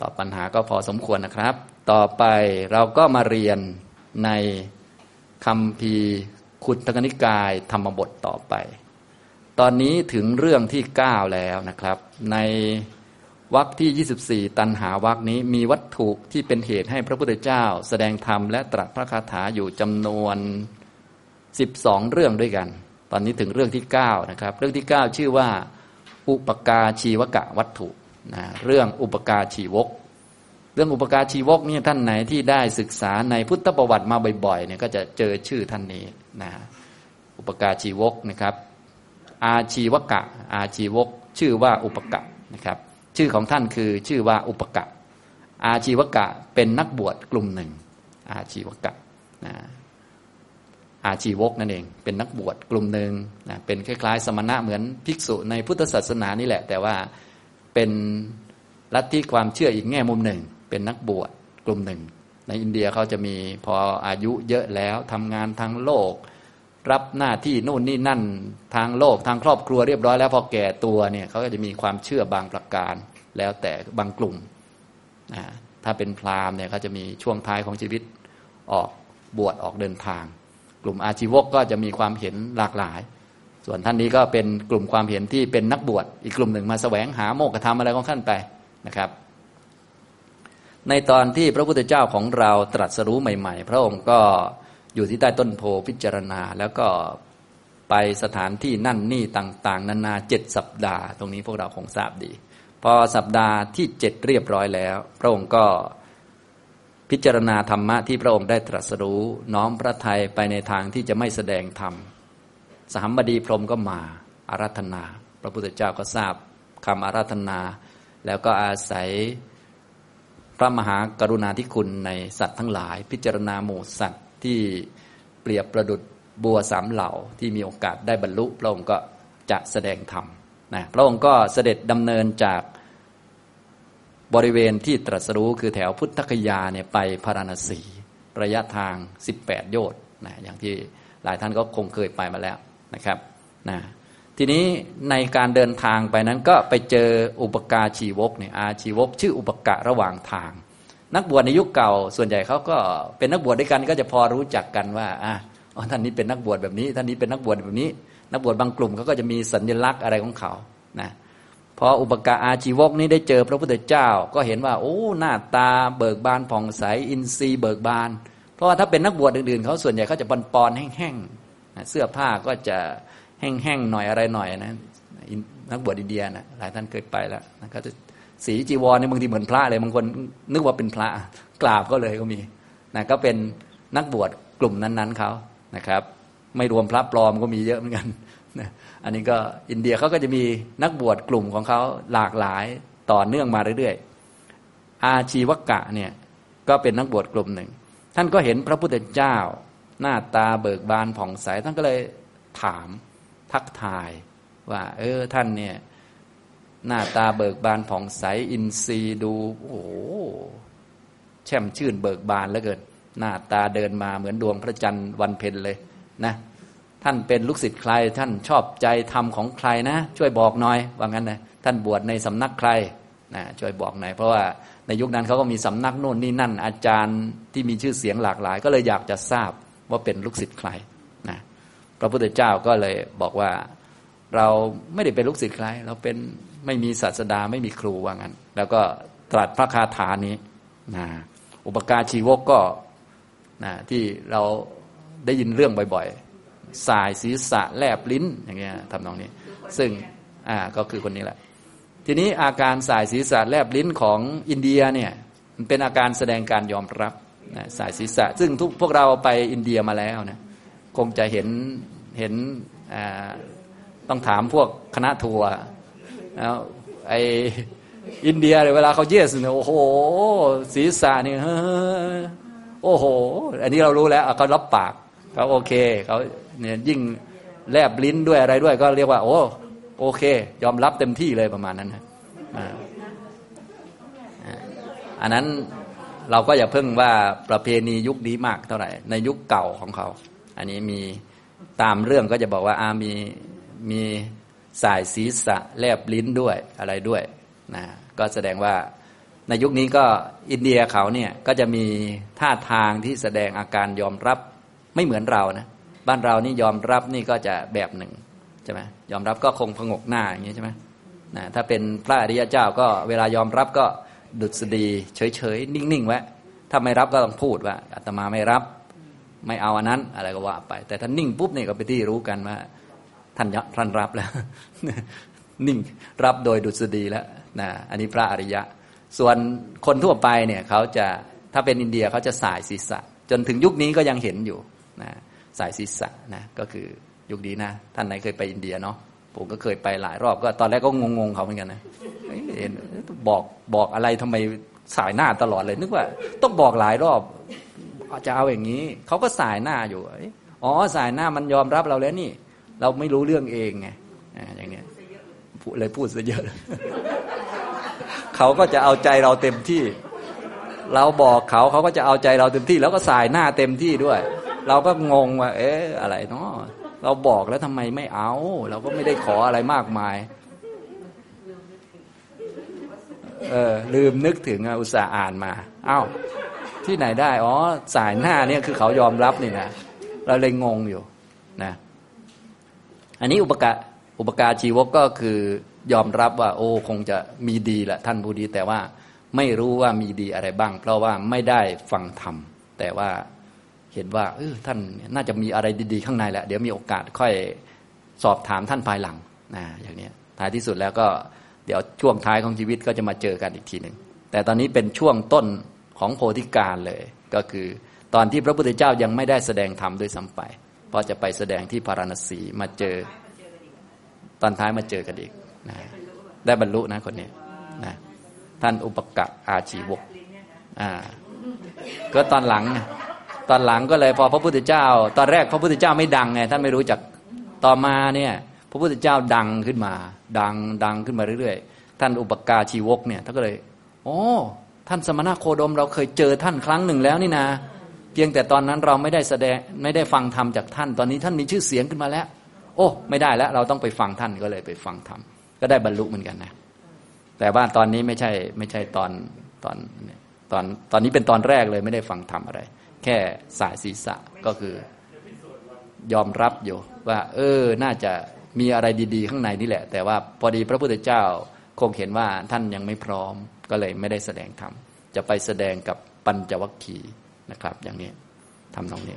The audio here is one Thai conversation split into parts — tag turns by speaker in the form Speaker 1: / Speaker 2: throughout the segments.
Speaker 1: ตอบปัญหาก็พอสมควรนะครับ ต่อไปเราก็มาเรียนในคำพีขุทกนิกายธรรมบทต่อไป ตอนนี้ถึงเรื่องที่ 9 แล้วนะครับ ในวรรคที่ 24 ตันหาวรรคนี้มีวัตถุที่เป็นเหตุให้พระพุทธเจ้า แสดงธรรมและตรัสพระคาถาอยู่จำนวน 12 เรื่องด้วยกัน ตอนนี้ถึงเรื่องที่ 9 นะครับ เรื่องที่ 9 ชื่อว่า อุปกาชีวกะวัตถุ นะเรื่องอุปกาชีวก เรื่องอุปกาชีวกนี่ท่านไหนที่ได้ศึกษาในพุทธประวัติมาบ่อยๆเนี่ยก็จะเจอชื่อท่านนี้นะอุปกาชีวกนะครับ อาชีวกะ อาชีวก ชื่อว่าอุปกะนะครับ ชื่อของท่านคือชื่อว่าอุปกะ อาชีวกะเป็นนักบวชกลุ่มหนึ่ง อาชีวกะนะอาชีวกนั่นเองเป็นนักบวชกลุ่มหนึ่งนะเป็นคล้ายๆ สมณะเหมือนภิกษุในพุทธศาสนานี่แหละ แต่ว่า เป็นลัทธิความเชื่ออีกแง่มุมหนึ่ง เป็นนักบวชกลุ่มหนึ่ง ในอินเดียเขาจะมีพออายุเยอะแล้วทำงานทางโลก รับหน้าที่นู่นนี่นั่นทางโลกทางครอบครัวเรียบร้อยแล้วพอแก่ตัวเนี่ยเขาก็จะมีความเชื่อบางประการ แล้วแต่บางกลุ่มนะถ้าเป็นพราหมณ์เนี่ยเขาจะมีช่วงท้ายของชีวิตออกบวชออกเดินทาง กลุ่มอาชีวกก็จะมีความเห็นหลากหลาย ส่วนท่านนี้ก็เป็นกลุ่มความเห็นที่เป็นนักบวชอีกกลุ่มหนึ่งมาแสวงหาโมกขธรรมอะไรของท่านไปนะครับ ในตอนที่พระพุทธเจ้าของเราตรัสรู้ใหม่ ๆ พระองค์ก็อยู่ที่ใต้ต้นโพพิจารณา แล้วก็ไปสถานที่นั่นนี่ต่างๆ นานาเจ็ดสัปดาห์ ตรงนี้พวกเราคงทราบดี พอสัปดาห์ที่เจ็ดเรียบร้อยแล้ว พระองค์ก็พิจารณาธรรมะที่พระองค์ได้ตรัสรู้น้อมพระทัยไปในทางที่จะไม่แสดงธรรม สหัมบดีพรมก็มาอารัธนา พระพุทธเจ้าก็ทราบคำอารัธนา แล้วก็อาศัยพระมหากรุณาธิคุณในสัตว์ทั้งหลาย พิจารณาหมู่สัตว์ที่เปรียบประดุดบัวสามเหล่าที่มีโอกาสได้บรรลุ พระองค์ก็จะแสดงธรรมนะพระองค์ก็เสด็จดำเนินจากบริเวณที่ตรัสรู้คือแถวพุทธคยาเนี่ยไปพาราณสี ระยะทาง 18 โยชน์นะอย่างที่หลายท่านก็คงเคยไปมาแล้ว นะครับนะทีนี้ในการเดินทางไปนั้นก็ไปเจออุปการชีวกเนี่ยอาชีวก ชื่ออุปกะระหว่างทาง นักบวชในยุคเก่า ส่วนใหญ่เขาก็เป็นนักบวชด้วยกันก็จะพอรู้จักกันว่าอะท่านนี้เป็นนักบวชแบบนี้ ท่านนี้เป็นนักบวชแบบนี้ นักบวชบางกลุ่มเขาก็จะมีสัญลักษณ์อะไรของเขานะพออุปกาอาชีวกนี้ได้เจอพระพุทธเจ้า ก็เห็นว่า โอ้หน้าตาเบิกบานผ่องใสอินทรีย์เบิกบาน เพราะว่าถ้าเป็นนักบวชอื่นๆเขาส่วนใหญ่เขาจะปอนปอนแห้งๆ เสื้อผ้าก็จะแห้งๆหน่อยอะไรหน่อยนะนักบวชอินเดียนะหลายท่านเคยไปแล้วนะก็จะสีจีวรเนี่ยบางทีเหมือนพระเลยบางคนนึกว่าเป็นพระกราบก็เลยก็มีนะก็เป็นนักบวชกลุ่มนั้นๆเขานะครับ ไม่รวมพระปลอมก็มีเยอะเหมือนกันนะอันนี้ก็อินเดียเขาก็จะมีนักบวชกลุ่มของเขาหลากหลายต่อเนื่องมาเรื่อยๆอาชีวกะเนี่ยก็เป็นนักบวชกลุ่มหนึ่ง ท่านก็เห็นพระพุทธเจ้า หน้าตาเบิกบานผ่องใสท่านก็เลยถามทักทายว่า เออท่านเนี่ย หน้าตาเบิกบานผ่องใสอินทรีย์ดูโอ้โหแช่มชื่นเบิกบานแล้วเกินหน้าตาเดินมาเหมือนดวงพระจันทร์วันเพ็ญเลยนะท่านเป็นลูกศิษย์ใคร ท่านชอบใจธรรมของใครนะ ช่วยบอกหน่อยว่างั้นนะท่านบวชในสำนักใครนะช่วยบอกหน่อยเพราะว่าในยุคนั้นเขาก็มีสำนักโน่นนี่นั่นอาจารย์ที่มีชื่อเสียงหลากหลาย ก็เลยอยากจะทราบ ว่าเป็นลูกศิษย์ใครนะพระพุทธเจ้าก็เลยบอกว่าเราไม่ได้เป็นลูกศิษย์ใคร เราเป็นไม่มีศาสดาไม่มีครูว่างั้น แล้วก็ตรัสพระคาถานี้นะอุปการชีวกก็นะที่เราได้ยินเรื่องบ่อยๆ สายศีรษะแลบลิ้นอย่างเงี้ยทำนองนี้ ซึ่งอ่าก็คือคนนี้แหละ ทีนี้อาการสายศีรษะแลบลิ้นของอินเดียเนี่ยมันเป็นอาการแสดงการยอมรับ นะสายศีรษะ ซึ่งทุกพวกเราไปอินเดียมาแล้วนะคงจะเห็นเห็นต้องถามพวกคณะทัวร์แล้วไออินเดียเวลาเขาเยสเนี่ยโอ้โห ศีรษะนี่โอ้โห อันนี้เรารู้แล้วเขารับปากเขาโอเคเขาเนี่ยยิ่งแลบลิ้นด้วยอะไรด้วย ก็เรียกว่า โอ้โอเค ยอมรับเต็มที่เลยประมาณนั้นนะอันนั้น เราก็อย่าเพิ่งว่าประเพณียุคนี้มากเท่าไหร่ ในยุคเก่าของเขา อันนี้มีตามเรื่องก็จะบอกว่าอามีมีสายศีรษะแลบลิ้นด้วยอะไรด้วยนะก็แสดงว่าในยุคนี้ก็อินเดียเขาเนี่ยก็จะมีท่าทางที่แสดงอาการยอมรับไม่เหมือนเรานะบ้านเรานี่ยอมรับนี่ก็จะแบบหนึ่งใช่ไหมยอมรับก็คงพงกหน้าอย่างนี้ใช่ไหมนะถ้าเป็นพระอริยเจ้าก็เวลายอมรับก็ ดุษฎีเฉยๆ นิ่งๆไว้ถ้าไม่รับก็ต้องพูดว่าอาตมาไม่รับ ไม่เอาอันนั้น อะไรก็ว่าไป แต่ถ้านิ่งปุ๊บนี่ก็ไปที่รู้กันว่าท่านท่านรับแล้ว นิ่งรับโดยดุษฎีแล้วนะอันนี้พระอริยะ ส่วนคนทั่วไปเนี่ยเขาจะถ้าเป็นอินเดียเขาจะสายศีรษะ จนถึงยุคนี้ก็ยังเห็นอยู่นะสายศีรษะนะก็คือยุคนี้นะท่านไหนเคยไปอินเดียเนาะ ผมก็เคยไปหลายรอบก็ตอนแรกก็งงๆเขาเหมือนกันนะเห็นบอกบอกอะไรทำไมสายหน้าตลอดเลย นึกว่า ต้องบอกหลายรอบจะเอาอย่างนี้เขาก็สายหน้าอยู่อ๋อสายหน้ามันยอมรับเราแล้วนี่ เราไม่รู้เรื่องเองไงอย่างเนี้ยเลยพูดซะเยอะเขาก็จะเอาใจเราเต็มที่ เราบอกเขาเขาก็จะเอาใจเราเต็มที่ แล้วก็สายหน้าเต็มที่ด้วย เราก็งงว่า เอ๊ะอะไรเนาะ เราบอกแล้วทำไมไม่เอา เราก็ไม่ได้ขออะไรมากมาย เออลืมนึกถึงอุตส่าห์อ่านมาเอ้าที่ไหนได้ อ๋อ สายหน้าเนี่ยคือเขายอมรับนี่นะเราเลยงงอยู่นะอันนี้อุปกาอุปการชีวกก็คือยอมรับว่า โอ้คงจะมีดีแหละท่านผู้ดีแต่ว่าไม่รู้ว่ามีดีอะไรบ้าง เพราะว่าไม่ได้ฟังธรรมแต่ว่า เห็นว่าเออท่านน่าจะมีอะไรดีๆข้างในแหละ เดี๋ยวมีโอกาสค่อยสอบถามท่านภายหลังนะอย่างนี้ท้ายที่สุดแล้วก็เดี๋ยวช่วงท้ายของชีวิตก็จะมาเจอกันอีกทีหนึ่งแต่ตอนนี้เป็นช่วงต้นของโพธิการเลย ก็คือตอนที่พระพุทธเจ้ายังไม่ได้แสดงธรรมด้วยซ้าไปเพราะจะไปแสดงที่พาราณสีมาเจอ ตอนท้ายมาเจอกันอีกนะได้บรรลุนะคนนี้นะท่านอุปกะอาชีวกอ่าก็ตอนหลัง ตอนหลังก็เลยพอพระพุทธเจ้า ตอนแรกพระพุทธเจ้าไม่ดังไงท่านไม่รู้จักต่อมาเนี่ยพระพุทธเจ้าดังขึ้นมา ดังดังขึ้นมาเรื่อยๆ ท่านอุปการชีวกเนี่ยท่านก็เลยโอ้ท่านสมณะโคดมเราเคยเจอท่านครั้งหนึ่งแล้วนี่นะเพียงแต่ตอนนั้นเราไม่ได้แสดงไม่ได้ฟังธรรมจากท่าน ตอนนี้ท่านมีชื่อเสียงขึ้นมาแล้ว โอ้ ไม่ได้แล้ว เราต้องไปฟังท่านก็เลยไปฟังธรรมก็ได้บรรลุเหมือนกันนะ แต่ว่าตอนนี้ไม่ใช่ไม่ใช่ตอนตอนตอนตอนนี้เป็นตอนแรกเลยไม่ได้ฟังธรรมอะไร แค่สายศีรษะก็คือยอมรับอยู่ว่า เออ น่าจะมีอะไรดีๆ ข้างในนี่แหละ แต่ว่าพอดีพระพุทธเจ้าคงเห็นว่าท่านยังไม่พร้อมก็เลยไม่ได้แสดงธรรมจะไปแสดงกับปัญจวัคคีย์นะครับ อย่างนี้ทำนองนี้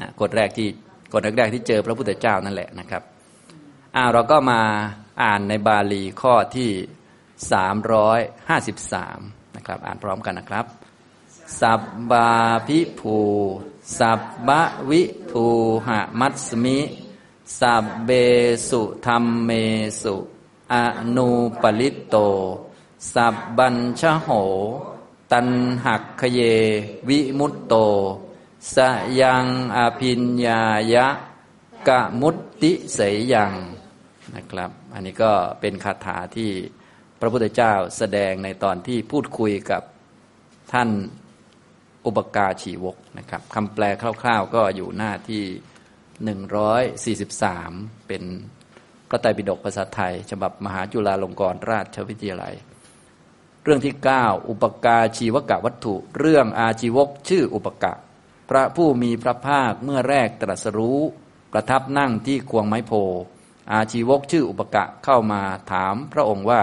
Speaker 1: นะกฎแรกที่กฎแรกที่เจอพระพุทธเจ้านั่นแหละนะครับอ่าเราก็มาอ่านในบาลีข้อที่สามร้อยห้าสิบสามนะครับ อ่านพร้อมกันนะครับ สับบาพิภูสับบะวิภูหะมัสมิสับเบสุธรรมเมสุอนูปลิตโต สับบัญชโห ตันหักขเย วิมุตโต สยังอภิญญายะกะมุตติเสยยังนะครับ อันนี้ก็เป็นคาถาที่พระพุทธเจ้าแสดงในตอนที่พูดคุยกับท่าน อุปกาชีวกนะครับคำแปลคร่าว ๆ ก็อยู่หน้าที่ 143 เป็นพระไตรปิฎกภาษาไทย ฉบับมหาจุฬาลงกรณราชวิทยาลัย เรื่องที่ 9 อุปกาชีวกะวัตถุ เรื่องอาชีวกชื่ออุปกะ พระผู้มีพระภาคเมื่อแรกตรัสรู้ประทับนั่งที่ควงไม้โพ อาชีวกชื่ออุปกะเข้ามาถามพระองค์ว่า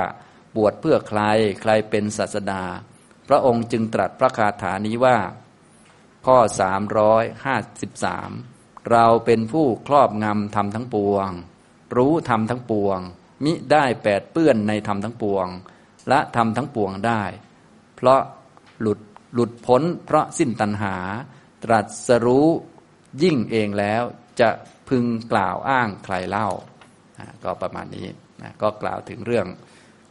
Speaker 1: บวชเพื่อใครใครเป็นศาสดา พระองค์จึงตรัสพระคาถานี้ว่า ข้อสามร้อยห้าสิบสามเราเป็นผู้ครอบงำธรรมทั้งปวง รู้ธรรมทั้งปวง มิได้แปดเปื้อนในธรรมทั้งปวง และธรรมทั้งปวงได้ เพราะหลุดหลุดพ้นเพราะสิ้นตัณหา ตรัสรู้ยิ่งเองแล้วจะพึงกล่าวอ้างใครเล่า ก็ประมาณนี้นะก็กล่าวถึงเรื่อง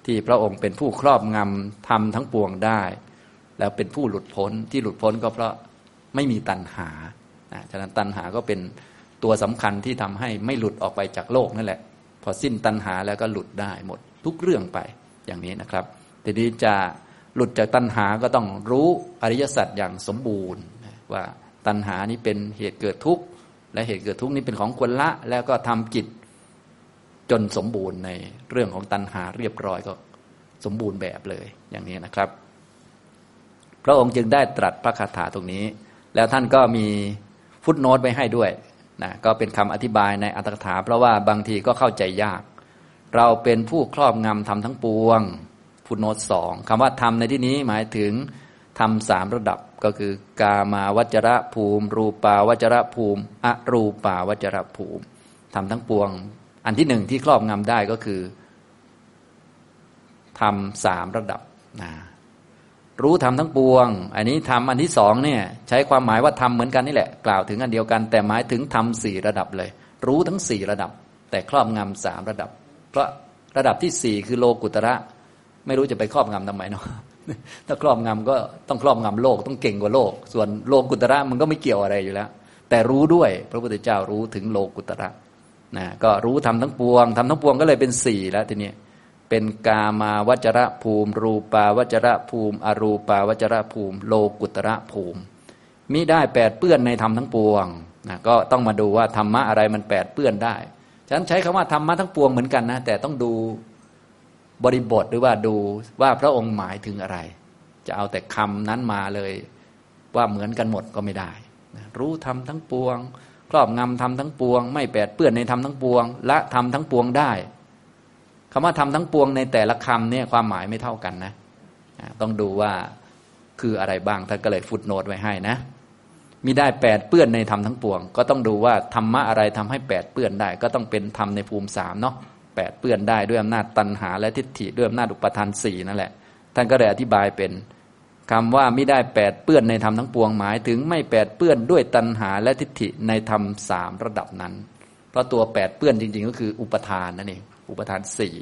Speaker 1: ที่พระองค์เป็นผู้ครอบงำทำทั้งปวงได้ แล้วเป็นผู้หลุดพ้นที่หลุดพ้นก็เพราะไม่มีตัณหาฉะนั้นตัณหาก็เป็นตัวสำคัญที่ทำให้ไม่หลุดออกไปจากโลกนั่นแหละ พอสิ้นตัณหาแล้วก็หลุดได้หมดทุกเรื่องไปอย่างนี้นะครับทีนี้จะหลุดจากตัณหาก็ต้องรู้อริยสัจอย่างสมบูรณ์ ว่าตัณหานี้เป็นเหตุเกิดทุกข์และเหตุเกิดทุกข์นี้เป็นของควรละแล้วก็ทำจิตจนสมบูรณ์ในเรื่องของตัณหาเรียบร้อยก็สมบูรณ์แบบเลยอย่างนี้นะครับ พระองค์จึงได้ตรัสพระคาถาตรงนี้ แล้วท่านก็มีฟุตโนตไว้ให้ด้วยนะก็เป็นคำอธิบายในอัตถกถา เพราะว่าบางทีก็เข้าใจยาก เราเป็นผู้ครอบงำทำทั้งปวงฟุตโนตสองคำว่าทำในที่นี้หมายถึงทำสามระดับก็คือกามาวจระภูมิ รูปาวจระภูมิอรูปาวจระภูมิทำทั้งปวง อันที่หนึ่งที่ครอบงำได้ก็คือทำสามระดับนะ รู้ทำทั้งปวง อันนี้ทำอันที่สองเนี่ยใช้ความหมายว่าทำเหมือนกันนี่แหละ กล่าวถึงอันเดียวกัน แต่หมายถึงทำสี่ระดับเลย รู้ทั้งสี่ระดับ แต่ครอบงำสามระดับ เพราะระดับที่สี่คือโลกุตระ ไม่รู้จะไปครอบงำทำไมเนาะถ้าครอบงำก็ต้องครอบงำโลกต้องเก่งกว่าโลก ส่วนโลกุตระมันก็ไม่เกี่ยวอะไรอยู่แล้ว แต่รู้ด้วยพระพุทธเจ้ารู้ถึงโลกุตระนะก็รู้ทำทั้งปวงทำทั้งปวงก็เลยเป็นสี่แล้วทีนี้ เป็นกามาวจระภูมิ รูปาวจระภูมิ อรูปาวจระภูมิ โลกุตระภูมิมิได้แปดเปื้อนในธรรมทั้งปวงนะก็ต้องมาดูว่าธรรมะอะไรมันแปดเปื้อนได้ฉะนั้นใช้คำว่าธรรมะทั้งปวงเหมือนกันนะแต่ต้องดูบริบทหรือว่าดูว่าพระองค์หมายถึงอะไร จะเอาแต่คำนั้นมาเลย ว่าเหมือนกันหมดก็ไม่ได้ รู้ทำทั้งปวง ครอบงำทำทั้งปวง ไม่แปดเปื้อนในทำทั้งปวง ละทำทั้งปวงได้ คำว่าทำทั้งปวงในแต่ละคำเนี่ยความหมายไม่เท่ากันนะ ต้องดูว่าคืออะไรบ้างท่านก็เลยฟุตโนตไว้ให้นะมีได้แปดเปื้อนในธรรมทั้งปวง ก็ต้องดูว่าธรรมะอะไรทำให้แปดเปื้อนได้ ก็ต้องเป็นธรรมในภูมิสามเนาะแปดเปื้อนได้ด้วยอำนาจตัณหา และทิฏฐิด้วยอำนาจอุปทานสี่นั่นแหละ ท่านก็เลยอธิบายเป็นคำว่าไม่ได้แปดเปื้อนในธรรมทั้งปวงหมายถึงไม่แปดเปื้อนด้วยตัณหาและทิฏฐิในธรรมสามระดับนั้น เพราะตัวแปดเปื้อนจริง ๆ ก็คืออุปทานนั่นเอง อุปทานสี่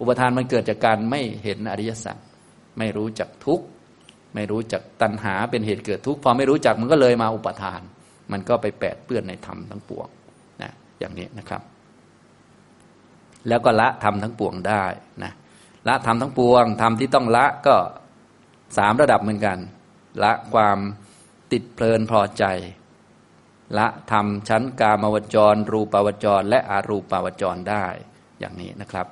Speaker 1: อุปทานมันเกิดจากการไม่เห็นอริยสัจไม่รู้จักทุกข์ไม่รู้จักตัณหาเป็นเหตุเกิดทุกข์พอไม่รู้จักมันก็เลยมาอุปทาน มันก็ไปแปดเปื้อนในธรรมทั้งปวงนะอย่างนี้นะครับ แล้วก็ละธรรมทั้งปวงได้นะละธรรมทั้งปวงธรรมที่ต้องละก็สามระดับเหมือนกัน ละความติดเพลินพอใจละธรรมชั้นกามวจร รูปาวจร และอารูปาวจรได้ อย่างนี้นะครับ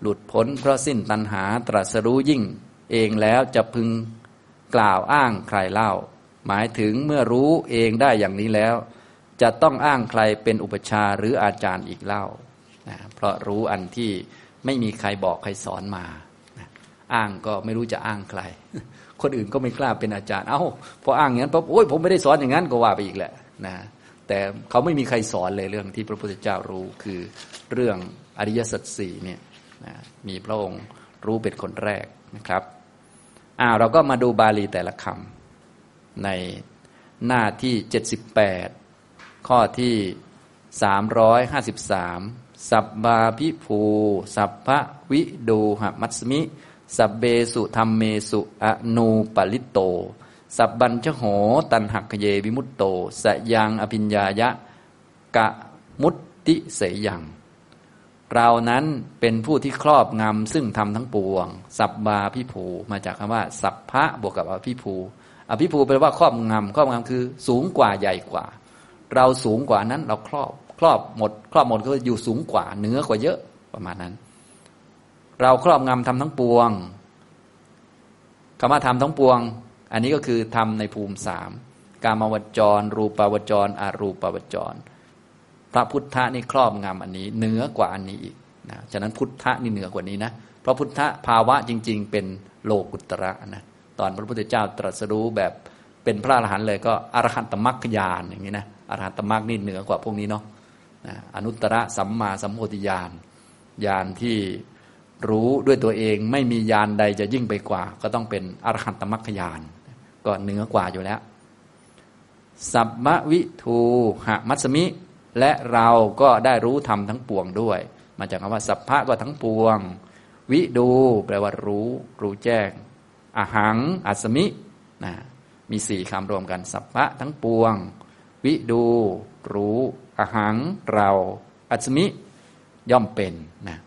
Speaker 1: หลุดพ้นเพราะสิ้นตัณหาตรัสรู้ยิ่ง เองแล้วจะพึงกล่าวอ้างใครเล่า หมายถึงเมื่อรู้เองได้อย่างนี้แล้ว จะต้องอ้างใครเป็นอุปชาหรืออาจารย์อีกเล่านะเพราะรู้อันที่ไม่มีใครบอกใครสอนมานะอ้างก็ไม่รู้จะอ้างใคร คนอื่นก็ไม่กล้าเป็นอาจารย์ เอา้าพออ้างอย่างนั้นปั๊บโอ้ยผมไม่ได้สอนอย่างนั้นก็ว่าไปอีกแหละนะ แต่เขาไม่มีใครสอนเลยเรื่องที่พระพุทธเจ้ารู้คือเรื่องอริยสัจสี่เนี่ยนะมีพระองค์รู้เป็นคนแรกนะครับอ้าเราก็มาดูบาลีแต่ละคำในหน้าที่ 78 ข้อที่ 353 สับบาพิภู สัพพะวิดูหมัสมิ สับเบสุธรรมเมสุอนูปลิตโต สับบัญชโหตันหักเยวิมุตโต สยังอภิญญายะ กะมุตติเสยังเรานั้นเป็นผู้ที่ครอบงำซึ่งทำทั้งปวง สับบาพิภูมาจากคำว่า สัพพะบวกกับอภิภู อภิภูแปลว่าครอบงำครอบงำคือสูงกว่าใหญ่กว่า เราสูงกว่านั้นเราครอบครอบหมด ครอบหมดก็อยู่สูงกว่าเหนือกว่าเยอะประมาณนั้น เราครอบงำทำทั้งปวงคำว่าทำทั้งปวง อันนี้ก็คือทำในภูมิสามกามวจร รูปาวจรอารูปาวจร พระพุทธะนี่ครอบงำอันนี้เหนือกว่าอันนี้อีกนะฉะนั้นพุทธะนี่เหนือกว่านี้นะเพราะพุทธะภาวะจริง ๆ เป็นโลกุตระนะตอนพระพุทธเจ้าตรัสรู้แบบเป็นพระอรหันต์เลยก็อรหันตมรรคญาณอย่างนี้นะอรหันตมรรคนี่เหนือกว่าพวกนี้เนาะนะอนุตตรสัมมาสัมโพธิญาณญาณที่รู้ด้วยตัวเองไม่มีญาณใดจะยิ่งไปกว่า ก็ต้องเป็นอรหันตมรรคญาณ ก็เหนือกว่าอยู่แล้ว สัมมวิทูหะมัสมิ และเราก็ได้รู้ธรรมทั้งปวงด้วย มาจากคำว่า สัพพะก็ทั้งปวง วิดู แปลว่ารู้ รู้แจ้งอหัง อัสมินะมีสี่คำรวมกัน สัพพะทั้งปวง วิดู รู้อหัง เรา อัสมิ ย่อมเป็นนะ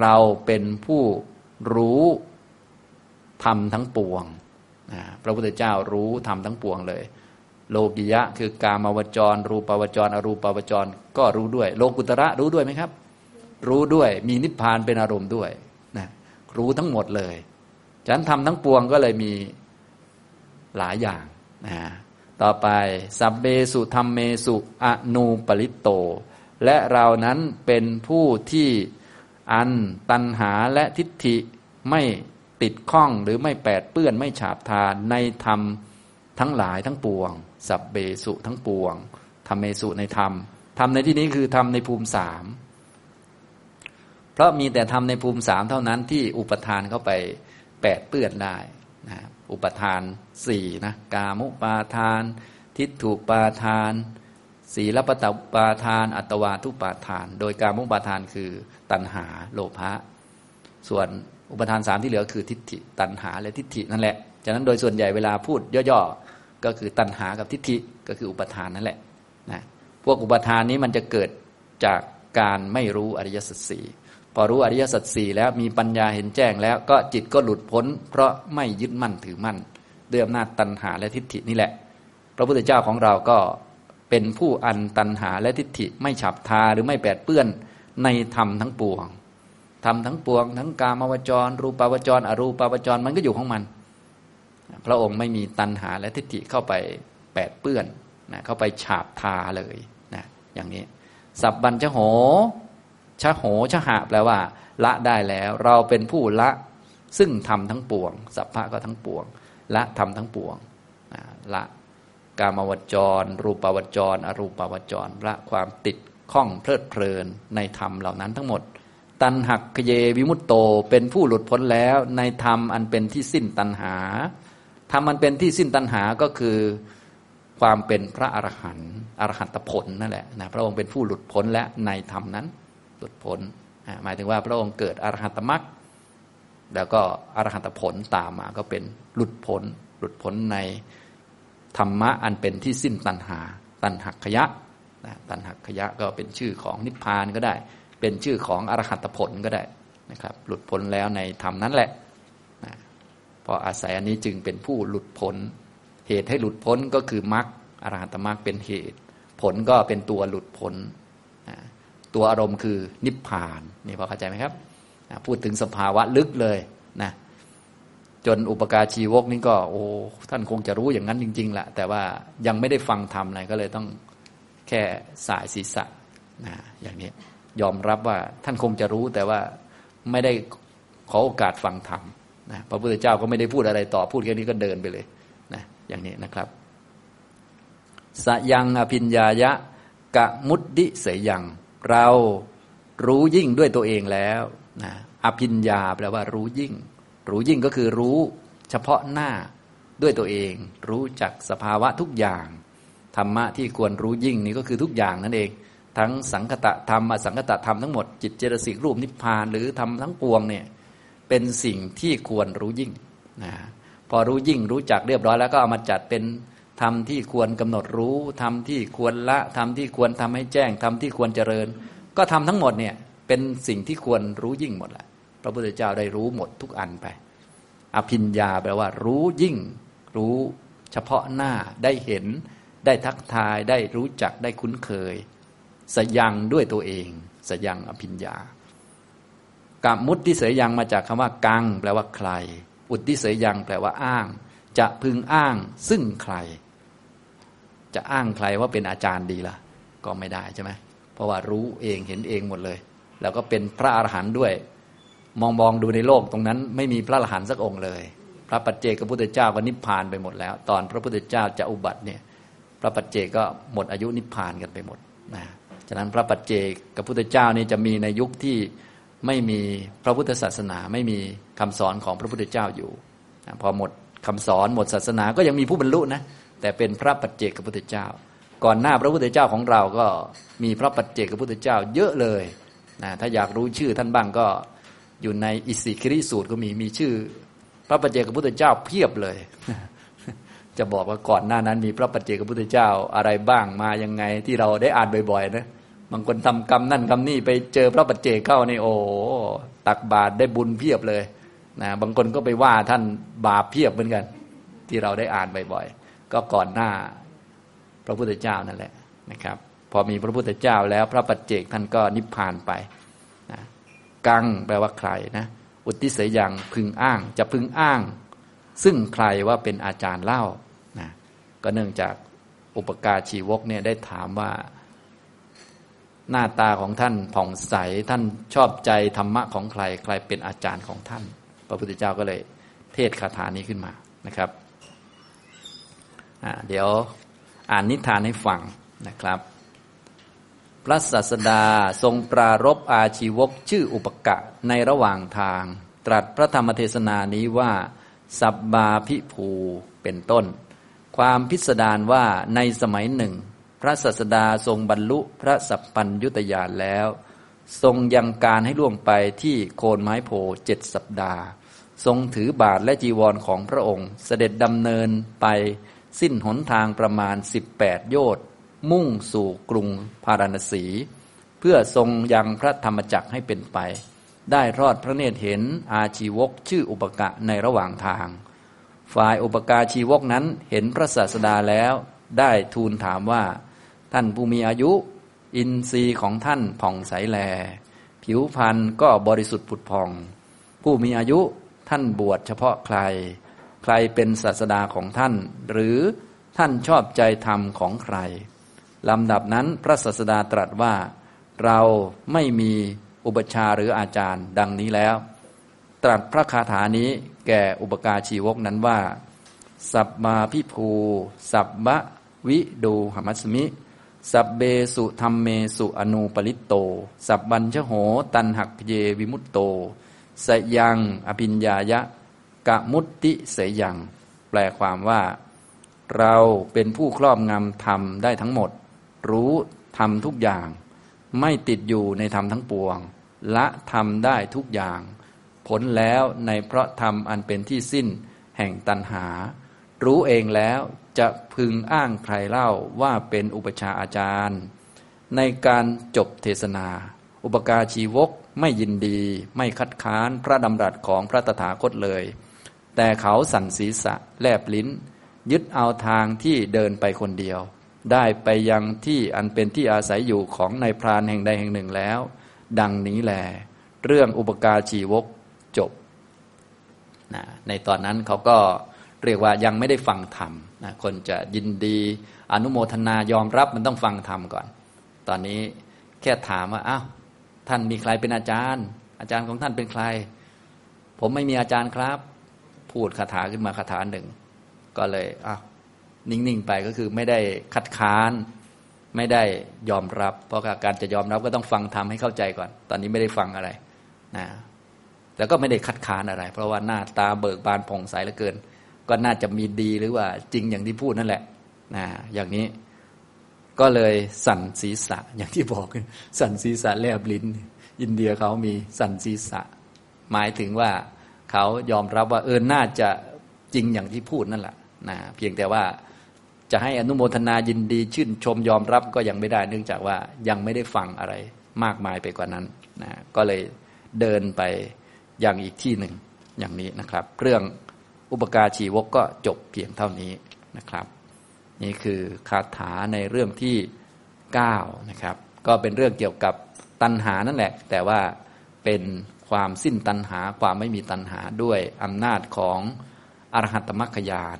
Speaker 1: เราเป็นผู้รู้ธรรมทั้งปวง พระพุทธเจ้ารู้ธรรมทั้งปวงเลย โลกิยะ คือกามาวจร รูปาวจร อรูปาวจร ก็รู้ด้วย โลกุตระรู้ด้วยไหมครับ รู้ด้วยมีนิพพานเป็นอารมณ์ด้วยนะรู้ทั้งหมดเลยฉะนั้นทำทั้งปวงก็เลยมีหลายอย่างนะต่อไปสัพเบสุธรรมเมสุอนูปริตโต และเรานั้นเป็นผู้ที่อันตันหาและทิฏฐิไม่ ติดข้องหรือไม่แปดเปื้อนไม่ฉาบทาในธรรมทั้งหลายทั้งปวง สัพเบสุทั้งปวงธรรมเมสุในธรรมธรรมในที่นี้คือธรรมในภูมิสามเพราะมีแต่ธรรมในภูมิสามเท่านั้นที่อุปทานเข้าไปแปดเปื้อนได้นะอุปทานสี่นะกามุปาทาน ทิฏฐุปาทานสีลปตปาทาน อัตวาทุปาทาน โดยกามุปาทานคือตัณหาโลภะ ส่วนอุปทานสามที่เหลือคือทิฏฐิตัณหาและทิฏฐินั่นแหละจากนั้นโดยส่วนใหญ่เวลาพูดย่อๆก็คือตัณหากับทิฏฐิก็คืออุปทานนั่นแหละนะพวกอุปทานนี้มันจะเกิดจากการไม่รู้อริยสัจสี่พอรู้อริยสัจสี่แล้วมีปัญญาเห็นแจ้งแล้วก็จิตก็หลุดพ้น เพราะไม่ยึดมั่นถือมั่นด้วยอำนาจตัณหาและทิฏฐินี่แหละ พระพุทธเจ้าของเราก็เป็นผู้อันตัณหาและทิฏฐิไม่ฉับทาหรือไม่แปดเปื้อนในธรรมทั้งปวง ธรรมทั้งปวง ทั้งกามวจร รูปาวจร อรูปาวจร มันก็อยู่ของมัน พระองค์ไม่มีตัณหาและทิฏฐิเข้าไปแปดเปื้อนนะเข้าไปฉาบทาเลยนะอย่างนี้ สับบัญชโหชะโหชะหะแปลว่า ละได้แล้ว เราเป็นผู้ละ ซึ่งทำทั้งปวง สัพพะก็ทั้งปวง ละทำทั้งปวงละกามวจร รูปาวจร อรูปาวจร ละความติดข้องเพลิดเพลินในธรรมเหล่านั้นทั้งหมด ตันหักเยวิมุตโต เป็นผู้หลุดพ้นแล้วในธรรมอันเป็นที่สิ้นตันหาธรรมอันเป็นที่สิ้นตันหาก็คือความเป็นพระอรหันต์อรหันตผลนั่นแหละนะพระองค์เป็นผู้หลุดพ้นและในธรรมนั้นหลุดพ้นหมายถึงว่าพระองค์เกิดอรหันตมรรคแล้วก็อรหันตผลตามมาก็เป็นหลุดพ้นหลุดพ้นในธรรมะอันเป็นที่สิ้นตัณหา ตัณหักขยะตัณหักขยะก็เป็นชื่อของนิพพานก็ได้ เป็นชื่อของอรหัตผลก็ได้นะครับ หลุดพ้นแล้วในธรรมนั้นแหละนะพออาศัยอันนี้จึงเป็นผู้หลุดพ้น เหตุให้หลุดพ้นก็คือมรรคอรหัตมรรคเป็นเหตุ ผลก็เป็นตัวหลุดพ้นนะตัวอารมณ์คือนิพพานนี่พอเข้าใจไหมครับพูดถึงสภาวะลึกเลยนะจนอุปการชีวกนี่ก็โอ้ท่านคงจะรู้อย่างนั้นจริงๆแหละแต่ว่ายังไม่ได้ฟังธรรมอะไรก็เลยต้องแค่สายศีรษะนะอย่างนี้ ยอมรับว่าท่านคงจะรู้แต่ว่าไม่ได้ขอโอกาสฟังธรรมนะพระพุทธเจ้าก็ไม่ได้พูดอะไรต่อพูดแค่นี้ก็เดินไปเลยนะอย่างนี้นะครับสยังอภิญญายะกะมุดดิเสยัง เรารู้ยิ่งด้วยตัวเองแล้วนะอภิญญาแปลว่ารู้ยิ่ง รู้ยิ่งก็คือรู้เฉพาะหน้าด้วยตัวเอง รู้จักสภาวะทุกอย่างธรรมะที่ควรรู้ยิ่งนี้ก็คือทุกอย่างนั่นเอง ทั้งสังคตะธรรมสังคตะธรรมทั้งหมดจิตเจตสิกรูปนิพพานหรือทำทั้งปวงเนี่ยเป็นสิ่งที่ควรรู้ยิ่งนะพอรู้ยิ่งรู้จักเรียบร้อยแล้วก็เอามาจัดเป็นธรรมที่ควรกำหนดรู้ธรรมที่ควรละธรรมที่ควรทำให้แจ้งธรรมที่ควรเจริญ ก็ทำทั้งหมดเนี่ยเป็นสิ่งที่ควรรู้ยิ่งหมดแหละพระพุทธเจ้าได้รู้หมดทุกอันไป อภิญญาแปลว่า รู้ยิ่ง รู้เฉพาะหน้าได้เห็น ได้ทักทายได้รู้จักได้คุ้นเคย สยังด้วยตัวเอง สยังอภิญญากามุตที่เสยยังมาจากคำว่ากัง แปลว่าใคร อุตที่เสยยังแปลว่าอ้าง จะพึงอ้างซึ่งใคร จะอ้างใครว่าเป็นอาจารย์ดีละ่ะ ก็ไม่ได้ใช่ไหมเพราะว่ารู้เองเห็นเองหมดเลย แล้วก็เป็นพระอรหันต์ด้วย มองมองดูในโลกตรงนั้น ไม่มีพระอรหันต์สักองค์เลย พระปัจเจกพระพุทธเจ้าก็นิพพานไปหมดแล้ว ตอนพระพุทธเจ้าจะอุบัติเนี่ย พระปัจเจกก็หมดอายุนิพพานกันไปหมดนะ ฉะนั้นพระปัจเจกกับพุทธเจ้านี่จะมีในยุคที่ไม่มีพระพุทธศาสนาไม่มีคำสอนของพระพุทธเจ้าอยู่ พอหมดคำสอนหมดศาสนาก็ยังมีผู้บรรลุนะแต่เป็นพระปัจเจกกับพุทธเจ้า ก่อนหน้าพระพุทธเจ้าของเราก็มีพระปัจเจกกับพุทธเจ้า เยอะเลยนะถ้าอยากรู้ชื่อท่านบ้างก็อยู่ในอิสิคิริสูตรก็มีมีชื่อ พระปัจเจกพุทธเจ้าเพียบเลย จะบอกว่าก่อนหน้านั้นมีพระปัจเจกพุทธเจ้าอะไรบ้างมายังไงที่เราได้อ่านบ่อยๆนะ บางคนทำกรรมนั่นกรรมนี่ไปเจอพระปัจเจกเข้าในโอ้ตักบาตรได้บุญเพียบเลยนะบางคนก็ไปว่าท่านบาปเพียบเหมือนกัน ที่เราได้อ่านบ่อยๆก็ก่อนหน้าพระพุทธเจ้านั่นแหละนะครับ พอมีพระพุทธเจ้าแล้วพระปัจเจกท่านก็นิพพานไปกังแปลว่าใครนะอุติเสยังพึงอ้างจะพึงอ้าง ซึ่งใครว่าเป็นอาจารย์เล่านะก็เนื่องจากอุปการชีวกเนี่ยได้ถามว่า หน้าตาของท่านผ่องใสท่านชอบใจธรรมะของใคร ใครเป็นอาจารย์ของท่าน พระพุทธเจ้าก็เลยเทศคาถานี้ขึ้นมานะครับเดี๋ยวอ่านนิทานให้ฟังนะครับ พระศาสดาทรงปรารบอาชีวกชื่ออุปกะในระหว่างทาง ตรัสพระธรรมเทศนานี้ว่า สับบาพิภูเป็นต้น ความพิสดารว่าในสมัยหนึ่ง พระศาสดาทรงบรรลุพระสัพพัญยุตยานแล้ว ทรงยังการให้ล่วงไปที่โคนไม้โพเจ็ดสัปดาห์ ทรงถือบาทและจีวรของพระองค์ เสด็จดำเนินไปสิ้นหนทางประมาณ 18 โยชน์มุ่งสู่กรุงพาราณสี เพื่อทรงยังพระธรรมจักรให้เป็นไป ได้รอดพระเนตรเห็นอาชีวกชื่ออุปกะในระหว่างทาง ฝ่ายอุปกาชีวกนั้นเห็นพระศาสดาแล้ว ได้ทูลถามว่า ท่านผู้มีอายุ อินทรีย์ของท่านผ่องใสแล ผิวพรรณก็บริสุทธิ์ผุดพอง ผู้มีอายุท่านบวชเฉพาะใคร ใครเป็นศาสดาของท่าน หรือท่านชอบใจธรรมของใครลำดับนั้นพระศาสดาตรัสว่า เราไม่มีอุปชาหรืออาจารย์ดังนี้แล้ว ตรัสพระคาถานี้แก่อุปการชีวกนั้นว่า สับมาพิภู สับบะวิดูหมัสมิ สับเบสุธรรมเมสุอนูปริตโต สับบัญชโห ตันหักเยวิมุตโต สยังอภิญญายะกะมุตติเสยัง แปลความว่า เราเป็นผู้ครอบงำธรรมได้ทั้งหมด รู้ธรรมทุกอย่าง ไม่ติดอยู่ในธรรมทั้งปวง ละธรรมได้ทุกอย่าง ผลแล้วในเพราะธรรมอันเป็นที่สิ้นแห่งตัณหา รู้เองแล้วจะพึงอ้างใครเล่าว่าเป็นอุปชาอาจารย์ ในการจบเทศนา อุปการชีวกไม่ยินดี ไม่คัดค้านพระดำรัสของพระตถาคตเลย แต่เขาสั่นศีรษะแลบลิ้น ยึดเอาทางที่เดินไปคนเดียว ได้ไปยังที่อันเป็นที่อาศัยอยู่ของนายพรานแห่งใดแห่งหนึ่งแล้ว ดังนี้แหลเรื่องอุปการชีวกจบนในตอนนั้นเขาก็ เรียกว่ายังไม่ได้ฟังธรรมนะคนจะยินดี อนุโมทนายอมรับมันต้องฟังธรรมก่อน ตอนนี้แค่ถามว่าอ้าวท่านมีใครเป็นอาจารย์ อาจารย์ของท่านเป็นใคร ผมไม่มีอาจารย์ครับ พูดคาถาขึ้นมาคาถาหนึ่ง ก็เลยอะนิ่งๆไปก็คือไม่ได้คัดค้านไม่ได้ยอมรับ เพราะการจะยอมรับก็ต้องฟังทำให้เข้าใจก่อน ตอนนี้ไม่ได้ฟังอะไรนะแล้วก็ไม่ได้คัดค้านอะไร เพราะว่าหน้าตาเบิกบานผ่องใสเหลือเกิน ก็น่าจะมีดีหรือว่าจริงอย่างที่พูดนั่นแหละนะอย่างนี้ก็เลยสั่นศีรษะอย่างที่บอกสั่นศีรษะแลบลิ้น อินเดียเขามีสั่นศีรษะ หมายถึงว่าเขายอมรับว่าเออน่าจะจริงอย่างที่พูดนั่นแหละนะเพียงแต่ว่าจะให้อนุโมทนายินดี ชื่นชมยอมรับก็ยังไม่ได้เนื่องจากว่ายังไม่ได้ฟังอะไรมากมายไปกว่านั้นนะก็เลยเดินไปอย่างอีกที่หนึ่งอย่างนี้นะครับ เรื่อง อุปการชีวกก็จบเพียงเท่านี้นะครับ นี่คือคาถาในเรื่องที่9นะครับก็เป็นเรื่องเกี่ยวกับตัณหานั่นแหละ แต่ว่าเป็นความสิ้นตัณหาความไม่มีตัณหาด้วยอำนาจของอรหัตมรรคยาน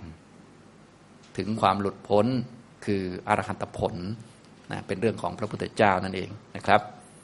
Speaker 1: ถึงความหลุดพ้นคืออรหัตผลนะเป็นเรื่องของพระพุทธเจ้านั่นเองนะครับ